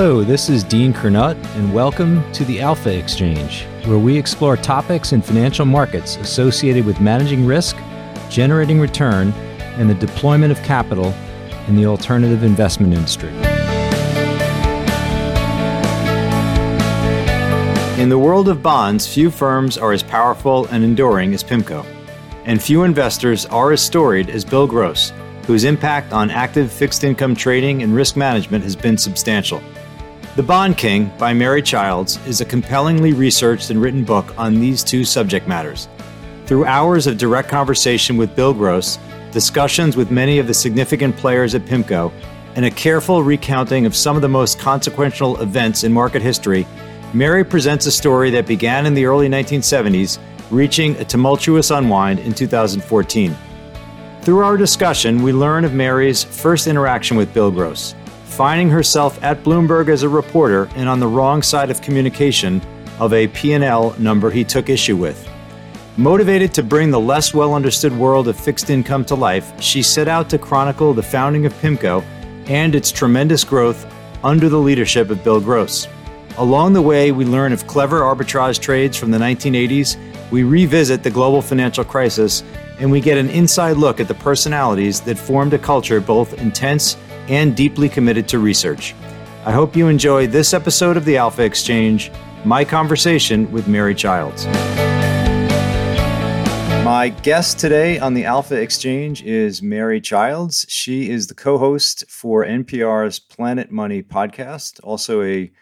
Hello, this is Dean Curnutt, and welcome to the Alpha Exchange, where we explore topics in financial markets associated with managing risk, generating return, and the deployment of capital in the alternative investment industry. In the world of bonds, few firms are as powerful and enduring as PIMCO, and few investors are as storied as Bill Gross whose impact on active fixed income trading and risk management has been substantial. The Bond King by Mary Childs is a compellingly researched and written book on these two subject matters. Through hours of direct conversation with Bill Gross, discussions with many of the significant players at PIMCO, and a careful recounting of some of the most consequential events in market history, Mary presents a story that began in the early 1970s, reaching a tumultuous unwind in 2014. Through our discussion, we learn of Mary's first interaction with Bill Gross, finding herself at Bloomberg as a reporter and on the wrong side of communication of a P&L number he took issue with. Motivated to bring the less well understood world of fixed income to life, she set out to chronicle the founding of PIMCO and its tremendous growth under the leadership of Bill Gross. Along the way, we learn of clever arbitrage trades from the 1980s, we revisit the global financial crisis, and we get an inside look at the personalities that formed a culture both intense and deeply committed to research. I hope you enjoy this episode of the Alpha Exchange, my conversation with Mary Childs. My guest today on the Alpha Exchange is Mary Childs. She is the co host for NPR's Planet Money podcast, also a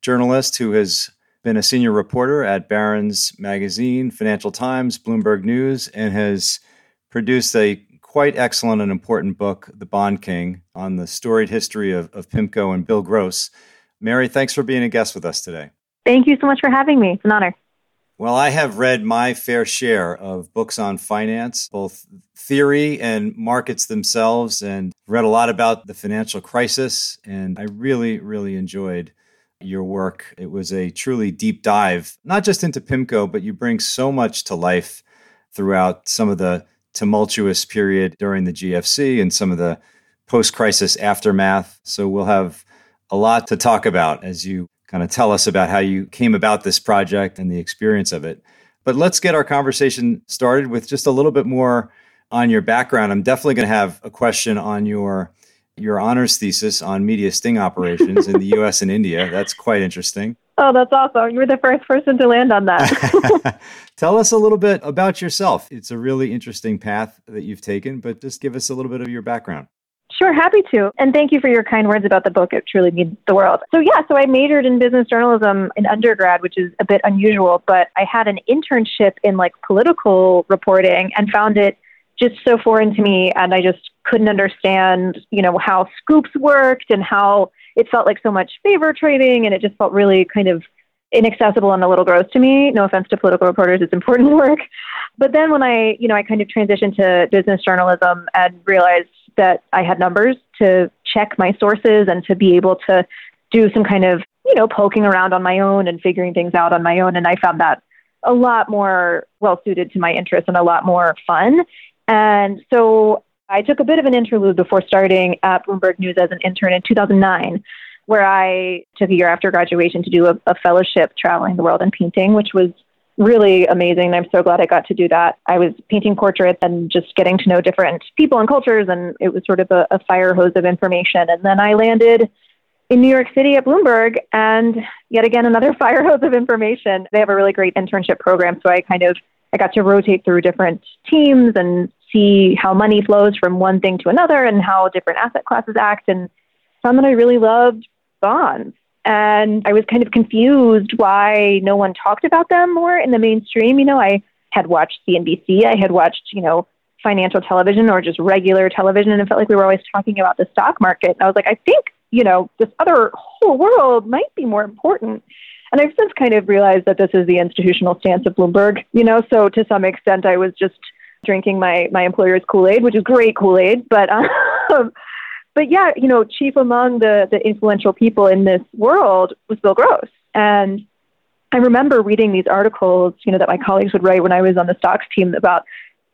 journalist who has been a senior reporter at Barron's Magazine, Financial Times, Bloomberg News, and has produced a quite excellent and important book, The Bond King, on the storied history of, of PIMCO and Bill Gross. Mary, thanks for being a guest with us today. Thank you so much for having me. It's an honor. Well, I have read my fair share of books on finance, both theory and markets themselves, and read a lot about the financial crisis. And I really, really enjoyed your work. It was a truly deep dive, not just into PIMCO, but you bring so much to life throughout some of the tumultuous period during the GFC and some of the post crisis aftermath. So we'll have a lot to talk about as you kind of tell us about how you came about this project and the experience of it. But let's get our conversation started with just a little bit more on your background. I'm definitely going to have a question on your your honors thesis on media sting operations in the US and India. That's quite interesting. Oh, that's awesome. You were the first person to land on that. Tell us a little bit about yourself. It's a really interesting path that you've taken, but just give us a little bit of your background. Sure, happy to. And thank you for your kind words about the book. It truly means the world. So, yeah, so I majored in business journalism in undergrad, which is a bit unusual, but I had an internship in like political reporting and found it just so foreign to me and I just couldn't understand, you know, how scoops worked and how it felt like so much favor trading and it just felt really kind of inaccessible and a little gross to me. No offense to political reporters, it's important work. But then when I, you know, I kind of transitioned to business journalism and realized that I had numbers to check my sources and to be able to do some kind of, you know, poking around on my own and figuring things out on my own. And I found that a lot more well suited to my interests and a lot more fun. And so I took a bit of an interlude before starting at Bloomberg News as an intern in 2009, where I took a year after graduation to do a, a fellowship traveling the world and painting, which was really amazing. I'm so glad I got to do that. I was painting portraits and just getting to know different people and cultures, and it was sort of a, a fire hose of information. And then I landed in New York City at Bloomberg, and yet again, another fire hose of information. They have a really great internship program, so I kind of I got to rotate through different teams and see how money flows from one thing to another and how different asset classes act and found that I really loved bonds. And I was kind of confused why no one talked about them more in the mainstream. You know, I had watched CNBC, I had watched, you know, financial television or just regular television, and it felt like we were always talking about the stock market. And I was like, I think, you know, this other whole world might be more important. And I've since kind of realized that this is the institutional stance of Bloomberg, you know, so to some extent I was just drinking my my employer's Kool Aid, which is great Kool Aid. But um, but yeah, you know, chief among the the influential people in this world was Bill Gross, and I remember reading these articles, you know, that my colleagues would write when I was on the stocks team about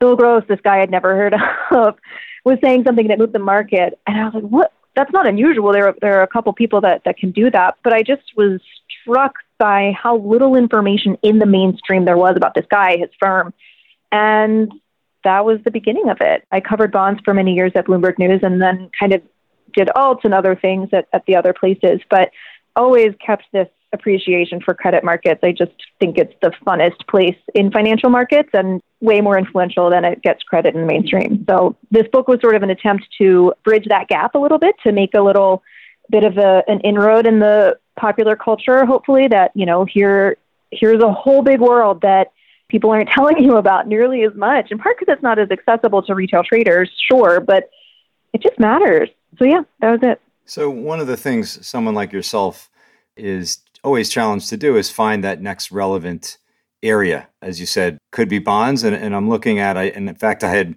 Bill Gross, this guy I'd never heard of, was saying something that moved the market, and I was like, what? that's not unusual. There, there are a couple people that, that can do that, but I just was struck by how little information in the mainstream there was about this guy, his firm. And that was the beginning of it. I covered bonds for many years at Bloomberg News and then kind of did alts and other things at, at the other places, but always kept this appreciation for credit markets. I just think it's the funnest place in financial markets and way more influential than it gets credit in the mainstream. So this book was sort of an attempt to bridge that gap a little bit to make a little bit of a, an inroad in the popular culture, hopefully that, you know, here here's a whole big world that people aren't telling you about nearly as much, in part because it's not as accessible to retail traders, sure, but it just matters. So yeah, that was it. So one of the things someone like yourself is always challenged to do is find that next relevant area. As you said, could be bonds. And, and I'm looking at, I, and in fact, I had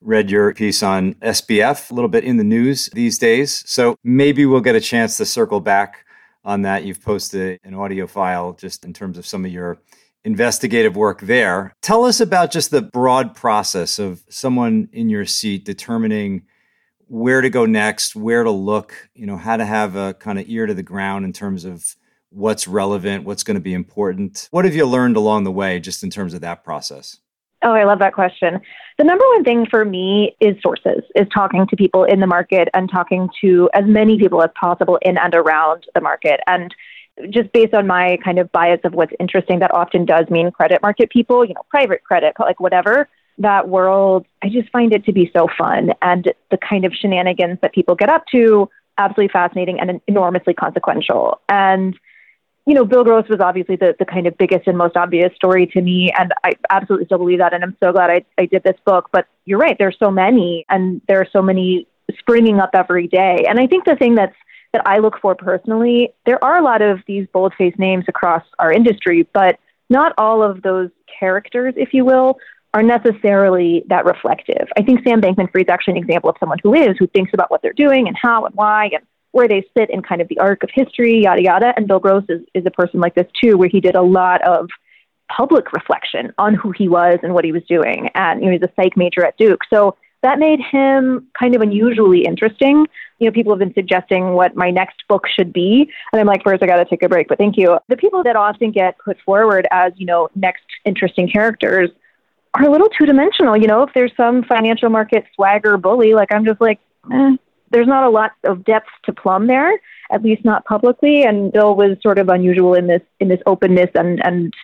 read your piece on SBF a little bit in the news these days. So maybe we'll get a chance to circle back on that. You've posted an audio file just in terms of some of your investigative work there. Tell us about just the broad process of someone in your seat determining where to go next, where to look, you know, how to have a kind of ear to the ground in terms of what's relevant, what's going to be important. What have you learned along the way just in terms of that process? Oh, I love that question. The number one thing for me is sources, is talking to people in the market and talking to as many people as possible in and around the market. And just based on my kind of bias of what's interesting, that often does mean credit market people, you know, private credit, like whatever. That world, I just find it to be so fun. And the kind of shenanigans that people get up to, absolutely fascinating and enormously consequential. And you know, Bill Gross was obviously the, the kind of biggest and most obvious story to me. And I absolutely still believe that. And I'm so glad I, I did this book. But you're right, there's so many, and there are so many springing up every day. And I think the thing that's that I look for personally, there are a lot of these bold faced names across our industry, but not all of those characters, if you will, are necessarily that reflective. I think Sam Bankman Fried is actually an example of someone who is, who thinks about what they're doing and how and why and where they sit in kind of the arc of history, yada, yada. And Bill Gross is, is a person like this too, where he did a lot of public reflection on who he was and what he was doing. And, you know, he's a psych major at Duke. So that made him kind of unusually interesting. You know, people have been suggesting what my next book should be. And I'm like, first, I got to take a break, but thank you. The people that often get put forward as, you know, next interesting characters are a little two dimensional. You know, if there's some financial market swagger bully, like I'm just like, eh, there's not a lot of depth to plumb there, at least not publicly. And Bill was sort of unusual in this in this openness and and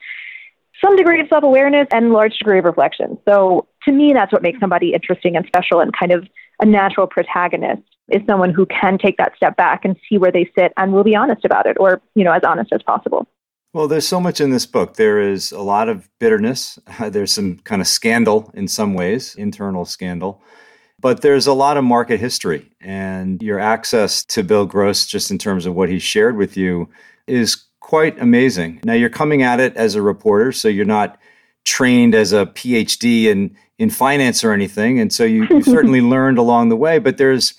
some degree of self awareness and large degree of reflection. So to me, that's what makes somebody interesting and special and kind of a natural protagonist is someone who can take that step back and see where they sit and will be honest about it, or you know, as honest as possible. Well, there's so much in this book. There is a lot of bitterness. there's some kind of scandal in some ways, internal scandal. But there's a lot of market history, and your access to Bill Gross, just in terms of what he shared with you, is quite amazing. Now, you're coming at it as a reporter, so you're not trained as a PhD in, in finance or anything. And so you, you certainly learned along the way, but there's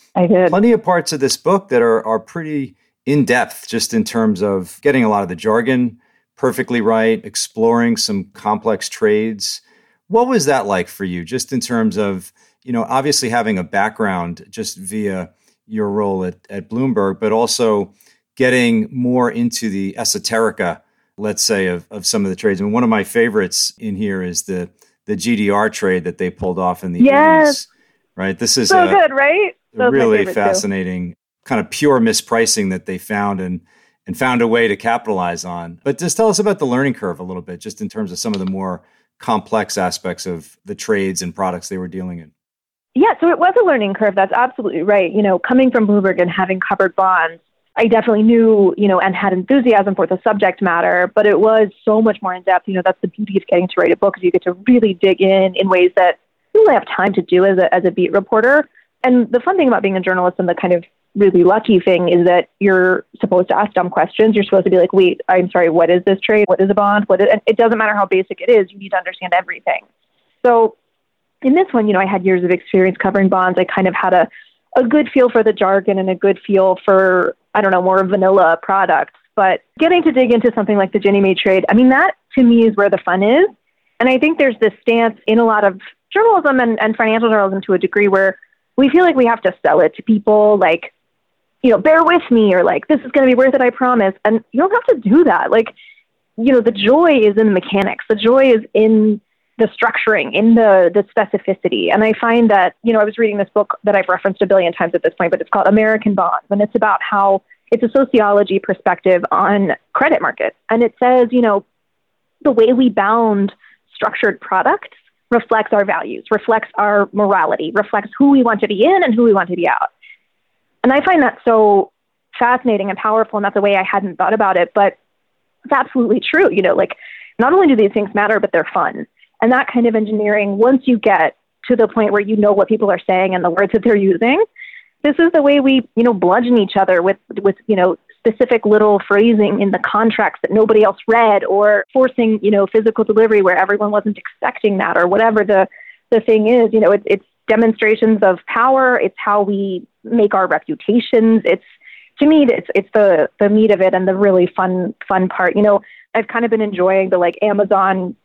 plenty of parts of this book that are, are pretty in depth, just in terms of getting a lot of the jargon perfectly right, exploring some complex trades. What was that like for you, just in terms of you know, obviously having a background just via your role at, at Bloomberg, but also getting more into the esoterica, let's say, of, of some of the trades. And one of my favorites in here is the the GDR trade that they pulled off in the yes. 80s. Right. This is so a, good, right? really fascinating too. kind of pure mispricing that they found and and found a way to capitalize on. But just tell us about the learning curve a little bit, just in terms of some of the more complex aspects of the trades and products they were dealing in. Yeah, so it was a learning curve. That's absolutely right. You know, coming from Bloomberg and having covered bonds, I definitely knew, you know, and had enthusiasm for the subject matter, but it was so much more in depth. You know, that's the beauty of getting to write a book is you get to really dig in in ways that you don't have time to do as a, as a beat reporter. And the fun thing about being a journalist and the kind of really lucky thing is that you're supposed to ask dumb questions. You're supposed to be like, wait, I'm sorry, what is this trade? What is a bond? What is, and it doesn't matter how basic it is. You need to understand everything. So in this one, you know, I had years of experience covering bonds. I kind of had a, a good feel for the jargon and a good feel for, I don't know, more vanilla products. But getting to dig into something like the Ginnie Mae trade, I mean, that to me is where the fun is. And I think there's this stance in a lot of journalism and, and financial journalism to a degree where we feel like we have to sell it to people. Like, you know, bear with me or like, this is going to be worth it, I promise. And you don't have to do that. Like, you know, the joy is in the mechanics. The joy is in the structuring, in the the specificity. And I find that, you know, I was reading this book that I've referenced a billion times at this point, but it's called American Bonds, and it's about how it's a sociology perspective on credit markets. And it says, you know, the way we bound structured products reflects our values, reflects our morality, reflects who we want to be in and who we want to be out. And I find that so fascinating and powerful, and that's a way I hadn't thought about it, but it's absolutely true. You know, like not only do these things matter, but they're fun. And that kind of engineering, once you get to the point where you know what people are saying and the words that they're using, this is the way we, you know, bludgeon each other with, with, you know, specific little phrasing in the contracts that nobody else read or forcing, you know, physical delivery where everyone wasn't expecting that or whatever the, the thing is, you know, it's, it's demonstrations of power. It's how we make our reputations. It's, to me, it's, it's the, the meat of it and the really fun, fun part. You know, I've kind of been enjoying the like Amazon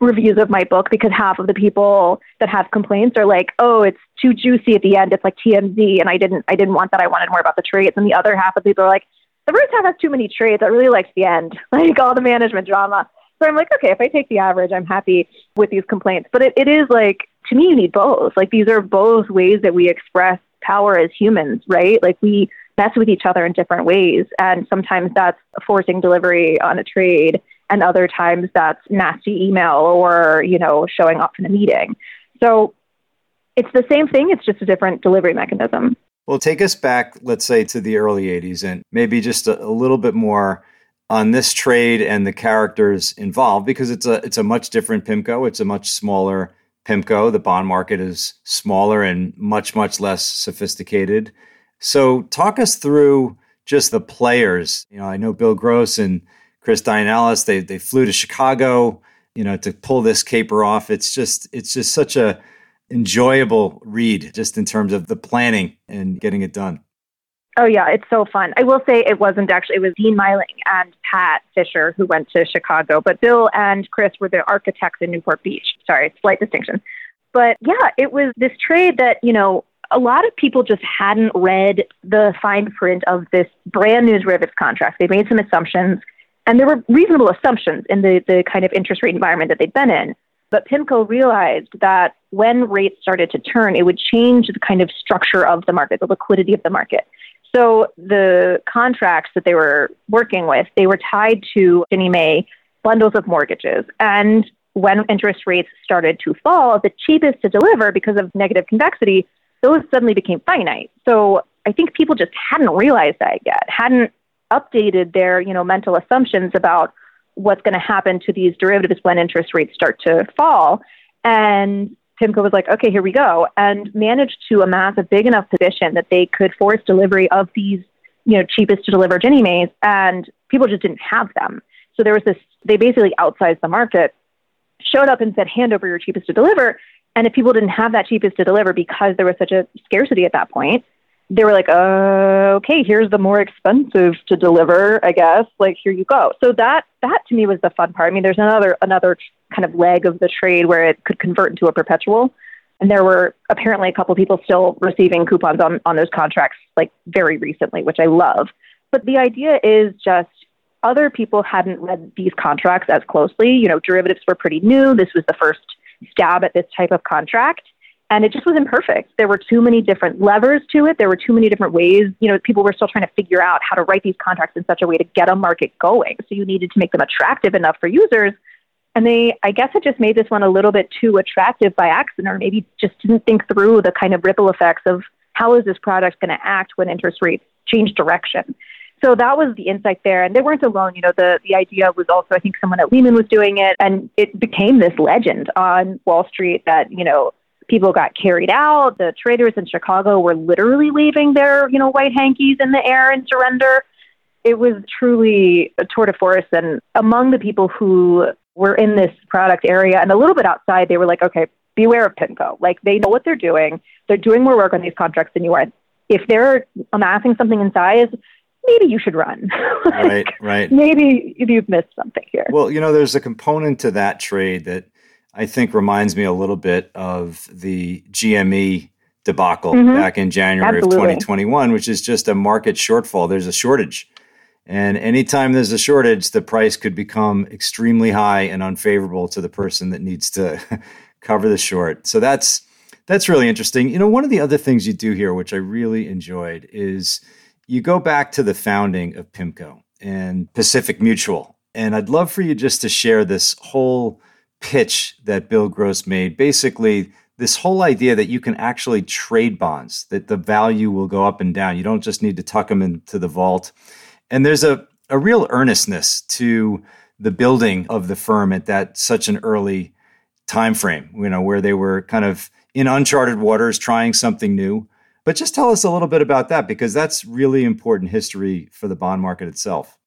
reviews of my book because half of the people that have complaints are like, "Oh, it's too juicy at the end. It's like TMZ, and I didn't, I didn't want that. I wanted more about the trades." And the other half of people are like, "The first half has too many trades. I really liked the end, like all the management drama." So I'm like, okay, if I take the average, I'm happy with these complaints. But it, it is like, to me, you need both. Like these are both ways that we express power as humans, right? Like we mess with each other in different ways, and sometimes that's forcing delivery on a trade and other times that's nasty email or you know showing up in a meeting. So it's the same thing it's just a different delivery mechanism. Well take us back let's say to the early 80s and maybe just a, a little bit more on this trade and the characters involved because it's a it's a much different pimco it's a much smaller pimco. The bond market is smaller and much much less sophisticated. So talk us through just the players. You know i know bill gross and Chris Dialynas. They they flew to Chicago, you know, to pull this caper off. It's just it's just such a enjoyable read, just in terms of the planning and getting it done. Oh yeah, it's so fun. I will say it wasn't actually it was Dean Meiling and Pat Fisher who went to Chicago, but Bill and Chris were the architects in Newport Beach. Sorry, slight distinction. But yeah, it was this trade that, you know, a lot of people just hadn't read the fine print of this brand new derivatives contract. They made some assumptions and there were reasonable assumptions in the, the kind of interest rate environment that they'd been in. But PIMCO realized that when rates started to turn, it would change the kind of structure of the market, the liquidity of the market. So the contracts that they were working with, they were tied to Ginnie Mae bundles of mortgages. And when interest rates started to fall, the cheapest to deliver because of negative convexity, those suddenly became finite. So I think people just hadn't realized that yet, hadn't updated their you know mental assumptions about what's going to happen to these derivatives when interest rates start to fall. And PIMCO was like, okay, here we go, and managed to amass a big enough position that they could force delivery of these, you know, cheapest to deliver Ginnie Mae's, and people just didn't have them. So there was this, they basically outsized the market, showed up and said, hand over your cheapest to deliver. And if people didn't have that cheapest to deliver because there was such a scarcity at that point, they were like, uh, okay, here's the more expensive to deliver, I guess. Like, here you go. So that that to me was the fun part. I mean, there's another another kind of leg of the trade where it could convert into a perpetual, and there were apparently a couple people still receiving coupons on on those contracts like very recently, which I love. But the idea is just other people hadn't read these contracts as closely. You know, derivatives were pretty new. This was the first stab at this type of contract and it just was imperfect. There were too many different levers to it. There were too many different ways. You know, people were still trying to figure out how to write these contracts in such a way to get a market going. So you needed to make them attractive enough for users. And they, I guess, it just made this one a little bit too attractive by accident, or maybe just didn't think through the kind of ripple effects of how is this product going to act when interest rates change direction. So that was the insight there. And they weren't alone. You know, the, the idea was also, I think someone at Lehman was doing it, and it became this legend on Wall Street that, you know, people got carried out. The traders in Chicago were literally waving their, you know, white hankies in the air in surrender. It was truly a tour de force. And among the people who were in this product area and a little bit outside, they were like, okay, beware of PIMCO. Like they know what they're doing. They're doing more work on these contracts than you are. If they're amassing something in size, maybe you should run. like, right, right. Maybe you've missed something here. Well, you know, there's a component to that trade that I think reminds me a little bit of the GME debacle mm-hmm. back in January Absolutely. of 2021, which is just a market shortfall. There's a shortage. And anytime there's a shortage, the price could become extremely high and unfavorable to the person that needs to cover the short. So that's that's really interesting. You know, one of the other things you do here, which I really enjoyed, is you go back to the founding of PIMCO and Pacific Mutual. And I'd love for you just to share this whole pitch that Bill Gross made. Basically, this whole idea that you can actually trade bonds, that the value will go up and down. You don't just need to tuck them into the vault. And there's a, a real earnestness to the building of the firm at that such an early time frame, you know, where they were kind of in uncharted waters trying something new. But just tell us a little bit about that because that's really important history for the bond market itself.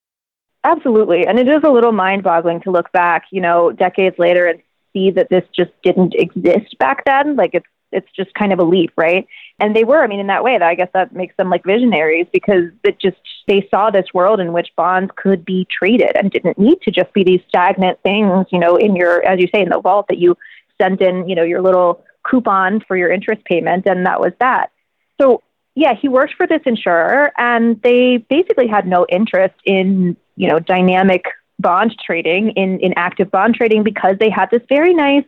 Absolutely. And it is a little mind boggling to look back, you know, decades later and see that this just didn't exist back then. Like it's it's just kind of a leap, right? And they were, I mean, in that way, that I guess that makes them like visionaries because it just they saw this world in which bonds could be traded and didn't need to just be these stagnant things, you know, in your, as you say, in the vault that you sent in, you know, your little coupon for your interest payment, and that was that. So yeah, he worked for this insurer, and they basically had no interest in you know dynamic bond trading, in in active bond trading, because they had this very nice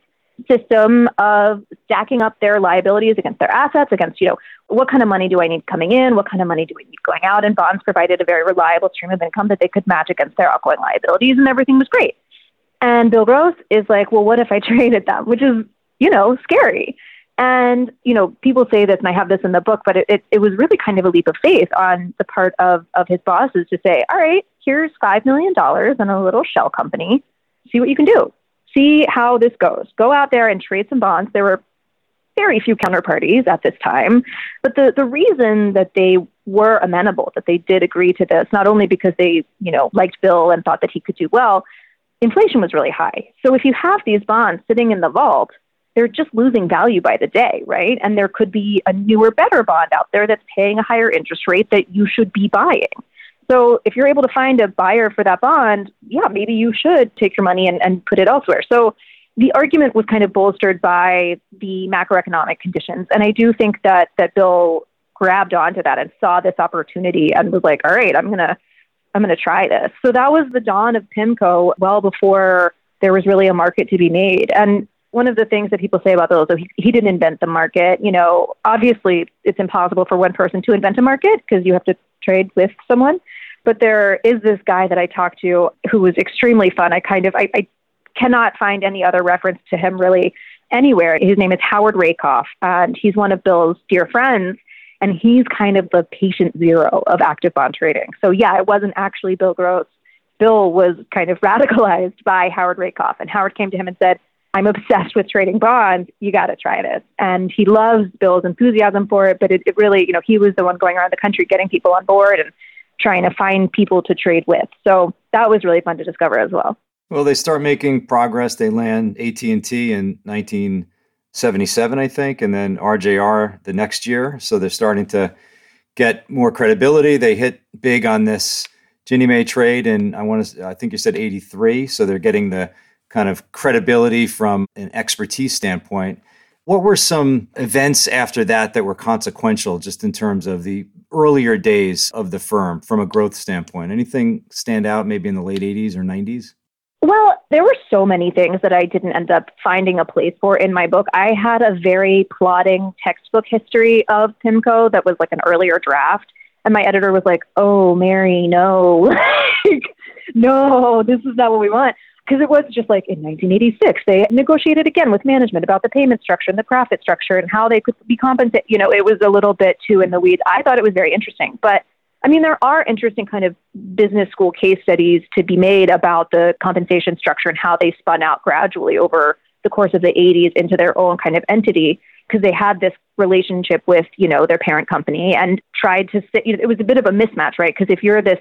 system of stacking up their liabilities against their assets, against you know what kind of money do I need coming in, what kind of money do I need going out, and bonds provided a very reliable stream of income that they could match against their outgoing liabilities, and everything was great. And Bill Gross is like, well, what if I traded them? Which is you know scary. And, you know, people say this, and I have this in the book, but it, it, it, was really kind of a leap of faith on the part of, of his bosses to say, all right, here's $5 million in a little shell company. See what you can do. See how this goes. Go out there and trade some bonds. There were very few counterparties at this time. But the, the reason that they were amenable, that they did agree to this, not only because they, you know, liked Bill and thought that he could do well, inflation was really high. So if you have these bonds sitting in the vault, they're just losing value by the day, right? And there could be a newer, better bond out there that's paying a higher interest rate that you should be buying. So if you're able to find a buyer for that bond, yeah, maybe you should take your money and, and put it elsewhere. So the argument was kind of bolstered by the macroeconomic conditions. And I do think that that Bill grabbed onto that and saw this opportunity and was like, all right, I'm gonna I'm gonna try this. So that was the dawn of PIMCO well before there was really a market to be made. And one of the things that people say about Bill is he, he didn't invent the market. You know, obviously it's impossible for one person to invent a market because you have to trade with someone. But there is this guy that I talked to who was extremely fun. I kind of I, I cannot find any other reference to him really anywhere. His name is Howard Rakoff, and he's one of Bill's dear friends. And he's kind of the patient zero of active bond trading. So yeah, it wasn't actually Bill Gross. Bill was kind of radicalized by Howard Rakoff, and Howard came to him and said, I'm obsessed with trading bonds. You got to try this. And he loves Bill's enthusiasm for it, but it, it really, you know, he was the one going around the country getting people on board and trying to find people to trade with. So that was really fun to discover as well. Well, they start making progress. They land AT&T in 1977, I think, and then RJR the next year. So they're starting to get more credibility. They hit big on this Ginnie Mae trade, and I want to, I think you said 83. So they're getting the kind of credibility from an expertise standpoint. What were some events after that that were consequential just in terms of the earlier days of the firm from a growth standpoint? Anything stand out maybe in the late 80s or 90s? Well, there were so many things that I didn't end up finding a place for in my book. I had a very plodding textbook history of PIMCO that was like an earlier draft. And my editor was like, oh, Mary, no. no, this is not what we want because it was just like in 1986 they negotiated again with management about the payment structure and the profit structure and how they could be compensated. You know it was a little bit too in the weeds. I thought it was very interesting but i mean there are interesting kind of business school case studies to be made about the compensation structure and how they spun out gradually over the course of the 80s into their own kind of entity because they had this relationship with you know their parent company and tried to sit you know, it was a bit of a mismatch right? Because if you're this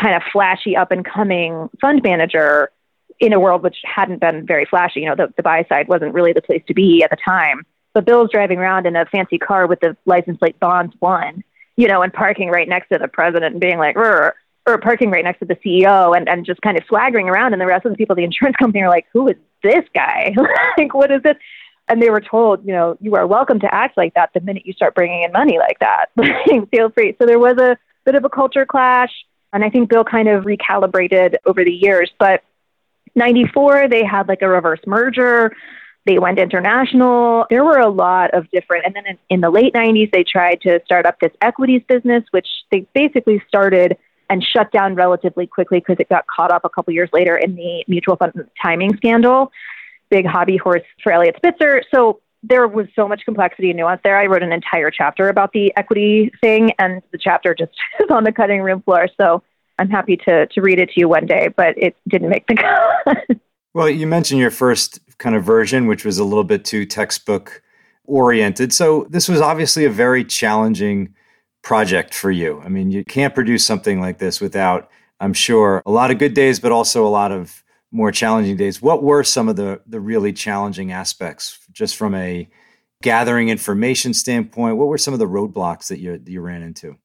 kind of flashy up and coming fund manager in a world which hadn't been very flashy. You know, the, the buy side wasn't really the place to be at the time. But Bill's driving around in a fancy car with the license plate Bonds One, you know, and parking right next to the president and being like, or parking right next to the CEO and, and just kind of swaggering around. And the rest of the people the insurance company are like, who is this guy? like, what is this? And they were told, you know, you are welcome to act like that the minute you start bringing in money like that. Feel free. So there was a bit of a culture clash. And I think Bill kind of recalibrated over the years. But 94, they had like a reverse merger. They went international. There were a lot of different, and then in, in the late 90s, they tried to start up this equities business, which they basically started and shut down relatively quickly because it got caught up a couple years later in the mutual fund timing scandal. Big hobby horse for Eliot Spitzer. So there was so much complexity and nuance there. I wrote an entire chapter about the equity thing, and the chapter just is on the cutting room floor. So I'm happy to to read it to you one day, but it didn't make the cut. well, you mentioned your first kind of version, which was a little bit too textbook oriented. So this was obviously a very challenging project for you. I mean, you can't produce something like this without, I'm sure, a lot of good days, but also a lot of more challenging days. What were some of the the really challenging aspects, just from a gathering information standpoint? What were some of the roadblocks that you you ran into?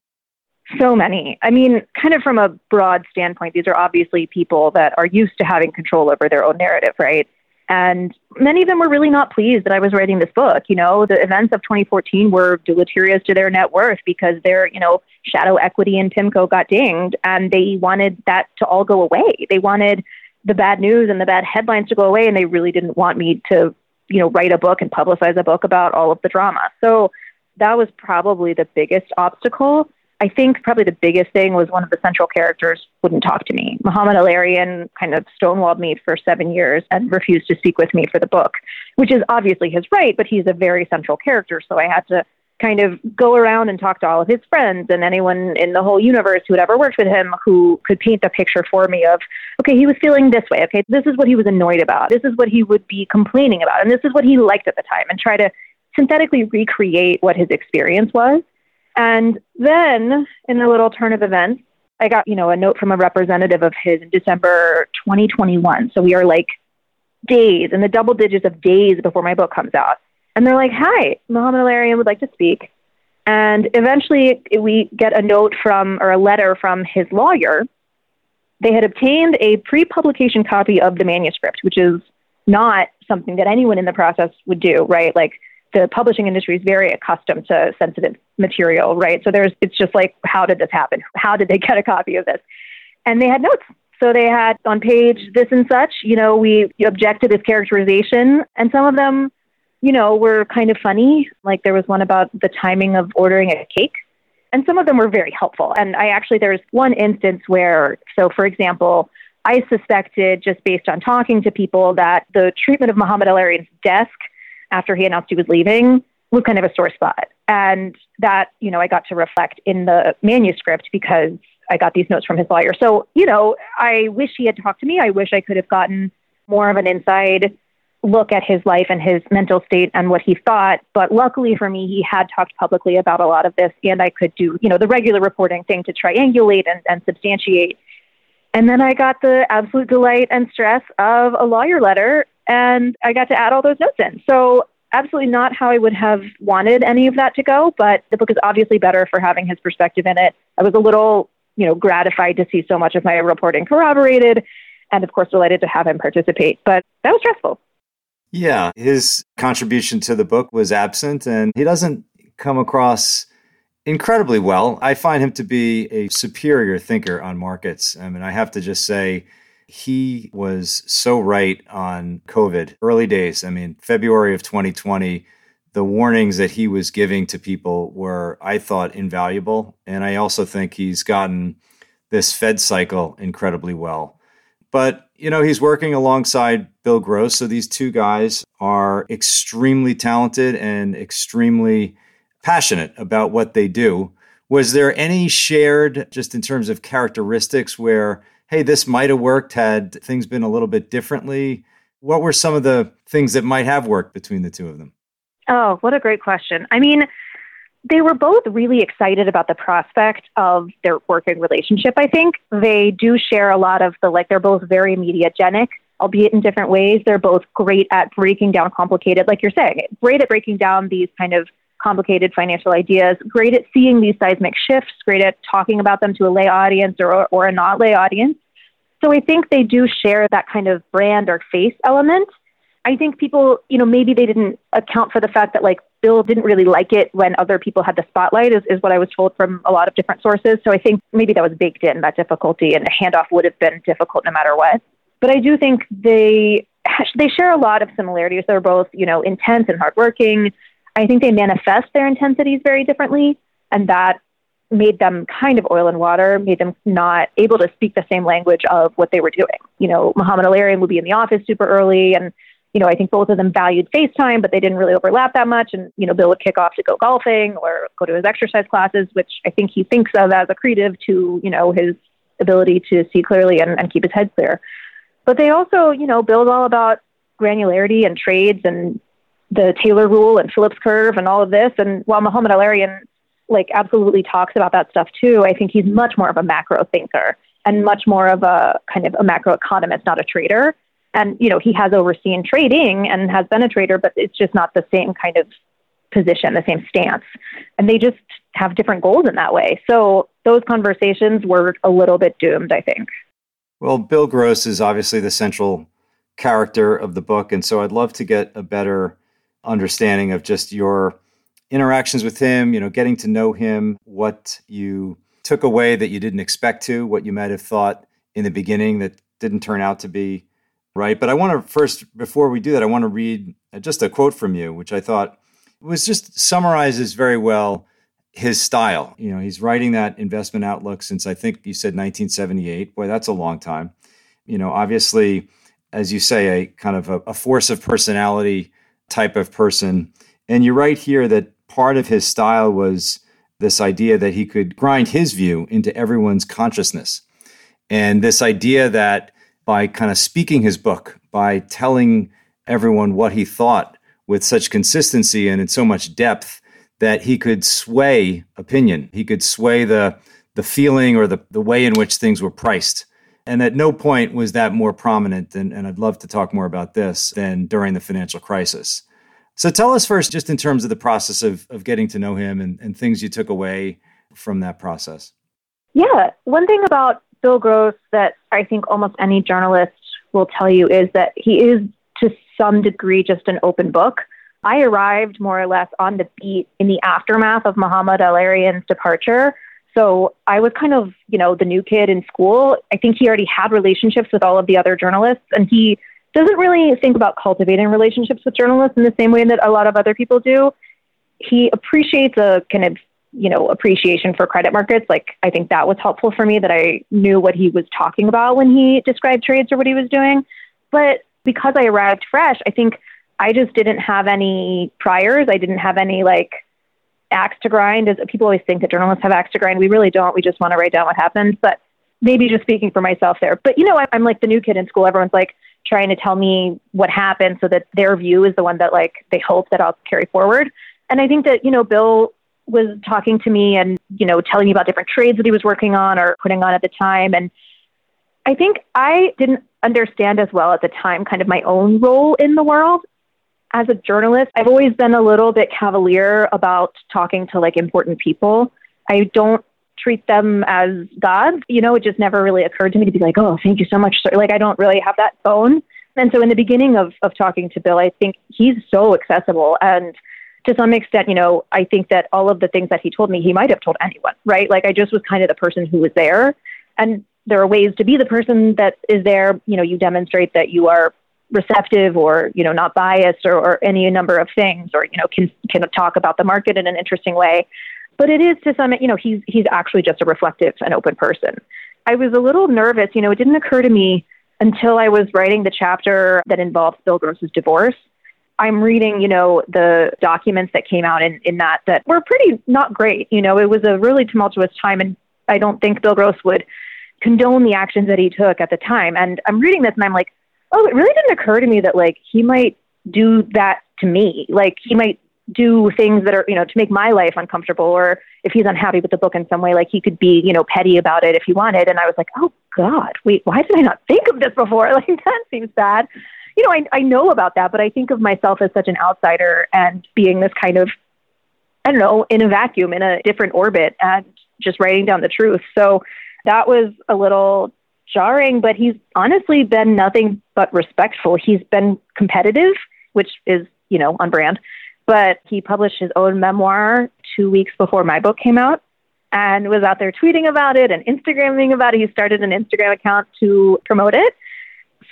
So many. I mean, kind of from a broad standpoint, these are obviously people that are used to having control over their own narrative, right? And many of them were really not pleased that I was writing this book. You know, the events of 2014 were deleterious to their net worth because their, you know, shadow equity in PIMCO got dinged and they wanted that to all go away. They wanted the bad news and the bad headlines to go away and they really didn't want me to, you know, write a book and publicize a book about all of the drama. So that was probably the biggest obstacle. I think probably the biggest thing was one of the central characters wouldn't talk to me. Mohamed El-Erian kind of stonewalled me for seven years and refused to speak with me for the book, which is obviously his right, but he's a very central character. So I had to kind of go around and talk to all of his friends and anyone in the whole universe who had ever worked with him who could paint the picture for me of, okay, he was feeling this way. Okay, this is what he was annoyed about. This is what he would be complaining about. And this is what he liked at the time and try to synthetically recreate what his experience was. And then in a little turn of events, I got, you know, a note from a representative of his in December 2021. So we are like days in the double digits of days before my book comes out. And they're like, hi, Mohamed El-Erian would like to speak. And eventually we get a note from, or a letter from his lawyer. They had obtained a pre publication copy of the manuscript, which is not something that anyone in the process would do, right? Like the publishing industry is very accustomed to sensitive material, right? So there's, it's just like, how did this happen? How did they get a copy of this? And they had notes. So they had on page this and such, you know, we object to this characterization. And some of them, you know, were kind of funny. Like there was one about the timing of ordering a cake. And some of them were very helpful. And I actually, there's one instance where, so for example, I suspected just based on talking to people that the treatment of Mohamed El-Erian's desk after he announced he was leaving was kind of a sore spot. And that, you know, I got to reflect in the manuscript because I got these notes from his lawyer. So, you know, I wish he had talked to me. I wish I could have gotten more of an inside look at his life and his mental state and what he thought. But luckily for me, he had talked publicly about a lot of this, and I could do, you know, the regular reporting thing to triangulate and, and substantiate. And then I got the absolute delight and stress of a lawyer letter and I got to add all those notes in. So absolutely not how I would have wanted any of that to go, but the book is obviously better for having his perspective in it. I was a little, you know, gratified to see so much of my reporting corroborated and of course delighted to have him participate, but that was stressful. Yeah, his contribution to the book was absent and he doesn't come across incredibly well. I find him to be a superior thinker on markets. I mean, I have to just say he was so right on COVID early days. I mean, February of 2020, the warnings that he was giving to people were, I thought, invaluable. And I also think he's gotten this Fed cycle incredibly well. But, you know, he's working alongside Bill Gross. So these two guys are extremely talented and extremely passionate about what they do. Was there any shared, just in terms of characteristics, where hey, this might have worked had things been a little bit differently? What were some of the things that might have worked between the two of them? Oh, what a great question. I mean, they were both really excited about the prospect of their working relationship, I think. They do share a lot of the, like, they're both very mediagenic, albeit in different ways. They're both great at breaking down complicated, like you're saying, great at breaking down these kind of complicated financial ideas, great at seeing these seismic shifts, great at talking about them to a lay audience or, or a not lay audience. So I think they do share that kind of brand or face element. I think people, you know, maybe they didn't account for the fact that like Bill didn't really like it when other people had the spotlight, is, is what I was told from a lot of different sources. So I think maybe that was baked in, that difficulty, and a handoff would have been difficult no matter what. But I do think they they share a lot of similarities. They're both, you know, intense and hardworking. I think they manifest their intensities very differently, and that made them kind of oil and water, made them not able to speak the same language of what they were doing. You know, Mohamed El-Erian would be in the office super early and you know, I think both of them valued FaceTime, but they didn't really overlap that much. And, you know, Bill would kick off to go golfing or go to his exercise classes, which I think he thinks of as accretive to, you know, his ability to see clearly and, and keep his head clear. But they also, you know, Bill's all about granularity and trades and the Taylor rule and Phillips curve and all of this. And while Mohamed El-Erian like absolutely talks about that stuff too, I think he's much more of a macro thinker and much more of a kind of a macroeconomist, not a trader. And you know he has overseen trading and has been a trader but it's just not the same kind of position the same stance. And they just have different goals in that way. So those conversations were a little bit doomed i think. Well bill gross is obviously the central character of the book and so i'd love to get a better understanding of just your interactions with him you know getting to know him what you took away that you didn't expect to what you might have thought in the beginning that didn't turn out to be right? But I want to first, before we do that, I want to read uh, just a quote from you, which I thought was just summarizes very well his style. You know, he's writing that investment outlook since I think you said 1978. Boy, that's a long time. You know, obviously, as you say, a kind of a, a force of personality type of person. And you write here that part of his style was this idea that he could grind his view into everyone's consciousness. And this idea that by kind of speaking his book, by telling everyone what he thought with such consistency and in so much depth that he could sway opinion. He could sway the the feeling or the, the way in which things were priced. And at no point was that more prominent, than, and I'd love to talk more about this, than during the financial crisis. So tell us first, just in terms of the process of, of getting to know him and, and things you took away from that process. Yeah. One thing about Bill Gross that I think almost any journalist will tell you is that he is to some degree just an open book. I arrived more or less on the beat in the aftermath of Mohamed El-Erian's departure. So I was kind of, you know, the new kid in school. I think he already had relationships with all of the other journalists, and he doesn't really think about cultivating relationships with journalists in the same way that a lot of other people do. He appreciates a kind of you know, appreciation for credit markets. Like, I think that was helpful for me that I knew what he was talking about when he described trades or what he was doing. But because I arrived fresh, I think I just didn't have any priors. I didn't have any like axe to grind. As people always think that journalists have axe to grind. We really don't. We just want to write down what happened. But maybe just speaking for myself there. But you know, I'm like the new kid in school. Everyone's like trying to tell me what happened so that their view is the one that like they hope that I'll carry forward. And I think that, you know, Bill was talking to me and, you know, telling me about different trades that he was working on or putting on at the time. And I think I didn't understand as well at the time kind of my own role in the world. As a journalist, I've always been a little bit cavalier about talking to like important people. I don't treat them as gods. You know, it just never really occurred to me to be like, oh, thank you so much. Sir. Like, I don't really have that bone. And so in the beginning of, of talking to Bill, I think he's so accessible and to some extent, you know, I think that all of the things that he told me, he might have told anyone, right? Like I just was kind of the person who was there. And there are ways to be the person that is there. You know, you demonstrate that you are receptive or, you know, not biased or, or any number of things or, you know, can, can talk about the market in an interesting way. But it is to some, you know, he's, he's actually just a reflective and open person. I was a little nervous, you know, it didn't occur to me until I was writing the chapter that involves Bill Gross's divorce I'm reading, you know, the documents that came out in, in that that were pretty not great. You know, it was a really tumultuous time, and I don't think Bill Gross would condone the actions that he took at the time. And I'm reading this, and I'm like, oh, it really didn't occur to me that like he might do that to me. Like he might do things that are, you know, to make my life uncomfortable, or if he's unhappy with the book in some way, like he could be, you know, petty about it if he wanted. And I was like, oh God, wait, why did I not think of this before? Like that seems bad you know, I, I know about that, but I think of myself as such an outsider and being this kind of, I don't know, in a vacuum, in a different orbit, and just writing down the truth. So that was a little jarring, but he's honestly been nothing but respectful. He's been competitive, which is, you know, on brand. But he published his own memoir two weeks before my book came out and was out there tweeting about it and Instagramming about it. He started an Instagram account to promote it.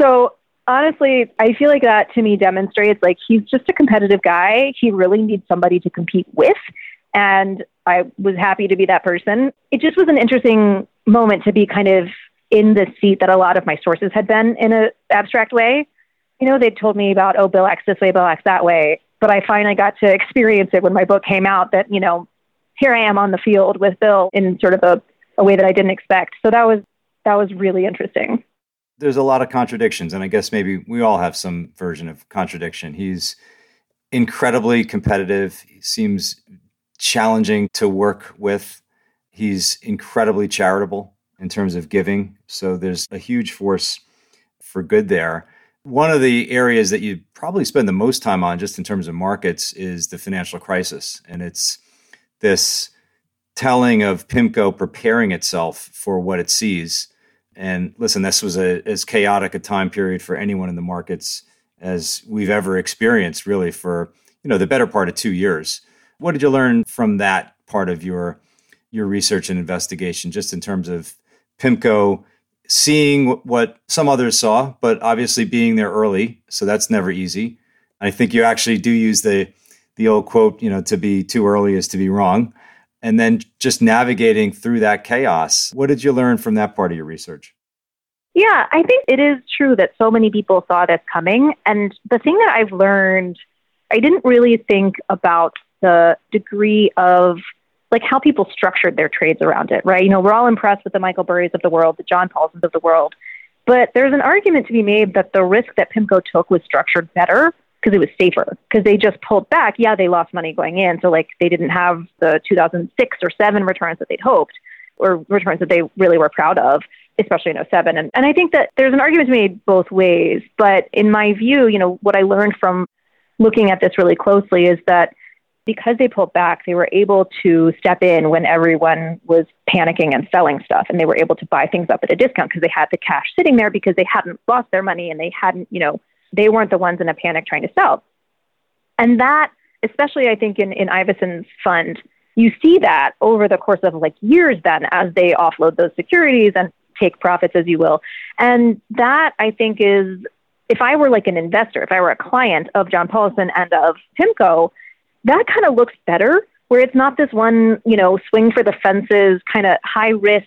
So honestly, I feel like that to me demonstrates like he's just a competitive guy. He really needs somebody to compete with. And I was happy to be that person. It just was an interesting moment to be kind of in the seat that a lot of my sources had been in an abstract way. You know, they'd told me about, oh, Bill acts this way, Bill acts that way. But I finally got to experience it when my book came out that, you know, here I am on the field with Bill in sort of a, a way that I didn't expect. So that was that was really interesting. There's a lot of contradictions, and I guess maybe we all have some version of contradiction. He's incredibly competitive. He seems challenging to work with. He's incredibly charitable in terms of giving. So there's a huge force for good there. One of the areas that you probably spend the most time on, just in terms of markets, is the financial crisis. And it's this telling of PIMCO preparing itself for what it sees. And listen, this was a, as chaotic a time period for anyone in the markets as we've ever experienced, really, for you know the better part of two years. What did you learn from that part of your your research and investigation, just in terms of PIMCO seeing what some others saw, but obviously being there early. So that's never easy. I think you actually do use the the old quote, you know, to be too early is to be wrong. And then just navigating through that chaos. What did you learn from that part of your research? Yeah, I think it is true that so many people saw this coming. And the thing that I've learned, I didn't really think about the degree of like how people structured their trades around it, right? You know, we're all impressed with the Michael Burrys of the world, the John Paulsons of the world, but there's an argument to be made that the risk that PIMCO took was structured better because it was safer because they just pulled back. Yeah, they lost money going in, so like they didn't have the 2006 or 7 returns that they'd hoped or returns that they really were proud of especially in 07 and, and i think that there's an argument to be made both ways but in my view you know what i learned from looking at this really closely is that because they pulled back, they were able to step in when everyone was panicking and selling stuff. And they were able to buy things up at a discount because they had the cash sitting there because they hadn't lost their money and they hadn't, you know, they weren't the ones in a panic trying to sell. And that, especially I think in, in Ivascyn's fund, you see that over the course of like years then as they offload those securities and take profits as you will. And that I think is if I were like an investor, if I were a client of John Paulson and of PIMCO, that kind of looks better where it's not this one, you know, swing for the fences kind of high risk,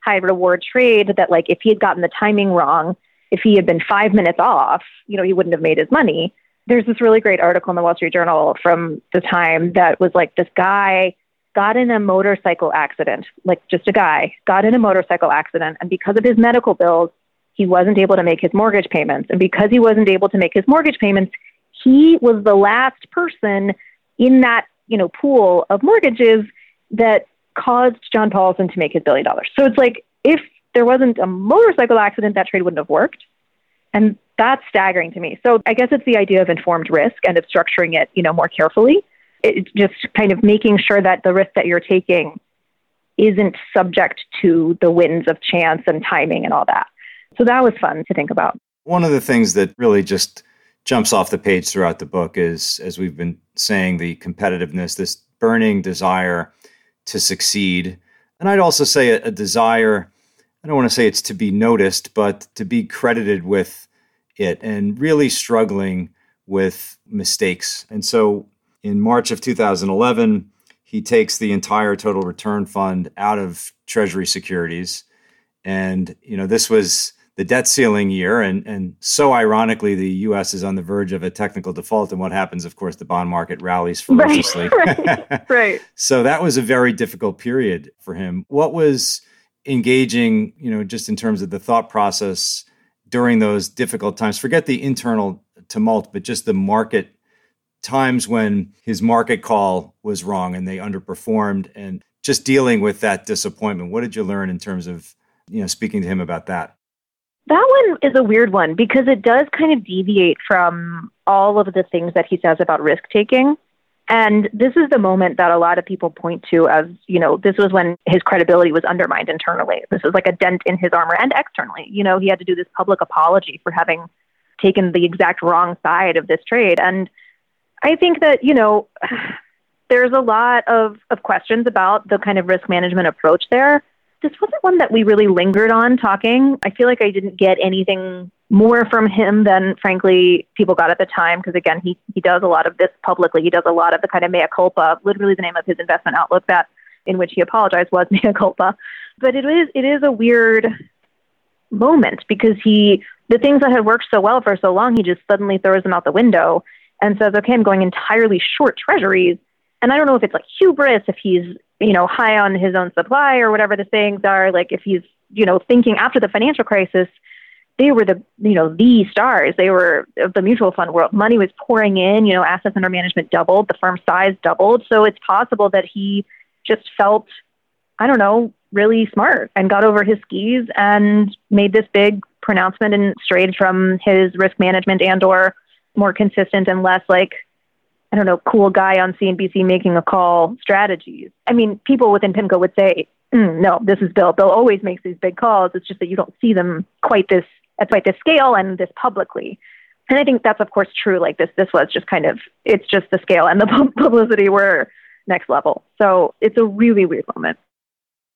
high reward trade that like if he had gotten the timing wrong, if he had been five minutes off, you know, he wouldn't have made his money. There's this really great article in the Wall Street Journal from the time that was like this guy got in a motorcycle accident, like just a guy got in a motorcycle accident. And because of his medical bills, he wasn't able to make his mortgage payments. And because he wasn't able to make his mortgage payments, he was the last person in that you know pool of mortgages that caused John Paulson to make his billion dollars. So it's like if there wasn't a motorcycle accident, that trade wouldn't have worked. And that's staggering to me. So I guess it's the idea of informed risk and of structuring it, you know, more carefully. It's just kind of making sure that the risk that you're taking isn't subject to the winds of chance and timing and all that. So that was fun to think about. One of the things that really just jumps off the page throughout the book is, as we've been saying, the competitiveness, this burning desire to succeed. And I'd also say a, a desire, I don't want to say it's to be noticed, but to be credited with it and really struggling with mistakes. And so in March of 2011, he takes the entire total return fund out of Treasury securities. And, you know, this was the debt ceiling year. And, and so ironically, the U.S. is on the verge of a technical default. And what happens, of course, the bond market rallies ferociously. Right. right. so that was a very difficult period for him. What was engaging, you know, just in terms of the thought process during those difficult times? Forget the internal tumult, but just the market times when his market call was wrong and they underperformed and just dealing with that disappointment. What did you learn in terms of, you know, speaking to him about that? That one is a weird one because it does kind of deviate from all of the things that he says about risk taking. And this is the moment that a lot of people point to as, you know, this was when his credibility was undermined internally. This was like a dent in his armor and externally. You know, he had to do this public apology for having taken the exact wrong side of this trade. And I think that, you know, there's a lot of, of questions about the kind of risk management approach there. This wasn't one that we really lingered on talking. I feel like I didn't get anything more from him than frankly people got at the time because again he he does a lot of this publicly. He does a lot of the kind of mea culpa literally the name of his investment outlook that in which he apologized was mea culpa. But it is it is a weird moment because he the things that had worked so well for so long he just suddenly throws them out the window and says okay i'm going entirely short treasuries. And i don't know if it's like hubris if he's you know high on his own supply or whatever the things are like if he's you know thinking after the financial crisis they were the you know the stars. They were of the mutual fund world. Money was pouring in. You know, assets under management doubled. The firm size doubled. So it's possible that he just felt, I don't know, really smart and got over his skis and made this big pronouncement and strayed from his risk management and or more consistent and less like I don't know, cool guy on CNBC making a call strategies. I mean, people within PIMCO would say, mm, no, this is Bill. Bill always makes these big calls. It's just that you don't see them quite this at quite this scale and this publicly. And I think that's of course true. Like this, this was just kind of it's just the scale and the publicity were next level. So it's a really weird moment.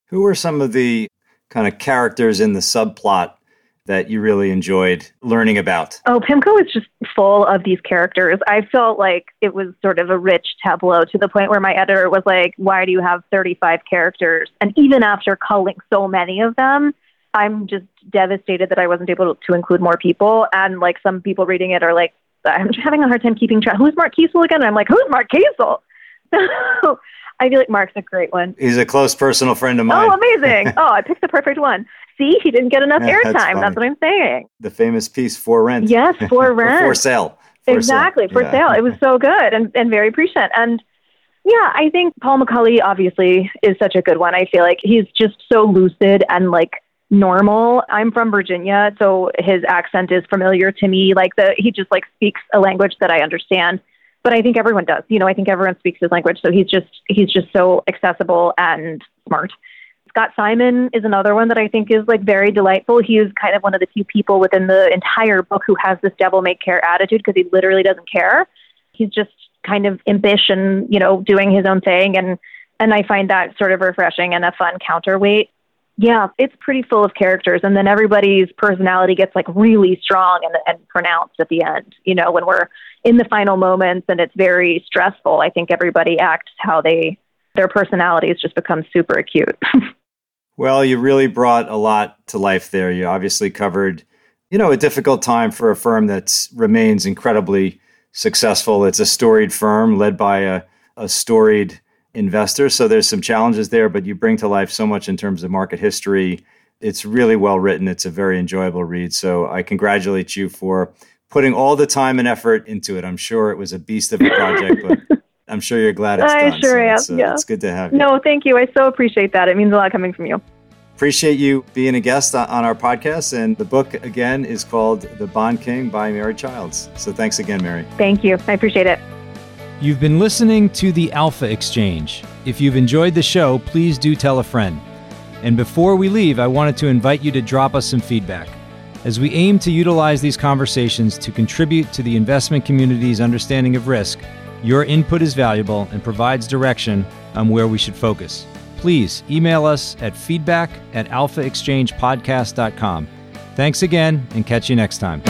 Who are some of the kind of characters in the subplot that you really enjoyed learning about? Oh, PIMCO is just full of these characters. I felt like it was sort of a rich tableau to the point where my editor was like, Why do you have 35 characters? And even after culling so many of them, I'm just devastated that I wasn't able to include more people. And like some people reading it are like, I'm having a hard time keeping track. Who's Mark Kiesel again? And I'm like, who's Mark Kiesel? So I feel like Mark's a great one. He's a close personal friend of mine. Oh, amazing. oh, I picked the perfect one. See, he didn't get enough airtime. That's, that's, what I'm saying. The famous piece for rent. Yes, for rent. for sale. For exactly, sale. for yeah. sale. It was so good and, and very prescient. And yeah, I think Paul McCulley obviously is such a good one. I feel like he's just so lucid and like normal. I'm from Virginia, so his accent is familiar to me. Like the he just like speaks a language that I understand. But I think everyone does. You know, I think everyone speaks his language. So he's just he's just so accessible and smart. Scott Simon is another one that I think is like very delightful. He is kind of one of the few people within the entire book who has this devil may care attitude because he literally doesn't care. He's just kind of impish and, you know, doing his own thing and and I find that sort of refreshing and a fun counterweight yeah, it's pretty full of characters, and then everybody's personality gets like really strong and, and pronounced at the end. You know, when we're in the final moments and it's very stressful, I think everybody acts how they their personalities just become super acute. well, you really brought a lot to life there. You obviously covered, you know, a difficult time for a firm that remains incredibly successful. It's a storied firm led by a, a storied investors. So there's some challenges there, but you bring to life so much in terms of market history. It's really well written. It's a very enjoyable read. So I congratulate you for putting all the time and effort into it. I'm sure it was a beast of a project, but I'm sure you're glad it's I done. sure so am. It's, uh, yeah. it's good to have you. No, thank you. I so appreciate that. It means a lot coming from you. Appreciate you being a guest on our podcast. And the book, again, is called The Bond King by Mary Childs. So thanks again, Mary. Thank you. I appreciate it. You've been listening to the Alpha Exchange. If you've enjoyed the show, please do tell a friend. And before we leave, I wanted to invite you to drop us some feedback. As we aim to utilize these conversations to contribute to the investment community's understanding of risk, your input is valuable and provides direction on where we should focus. Please email us at feedback at alphaexchangepodcast.com. Thanks again and catch you next time.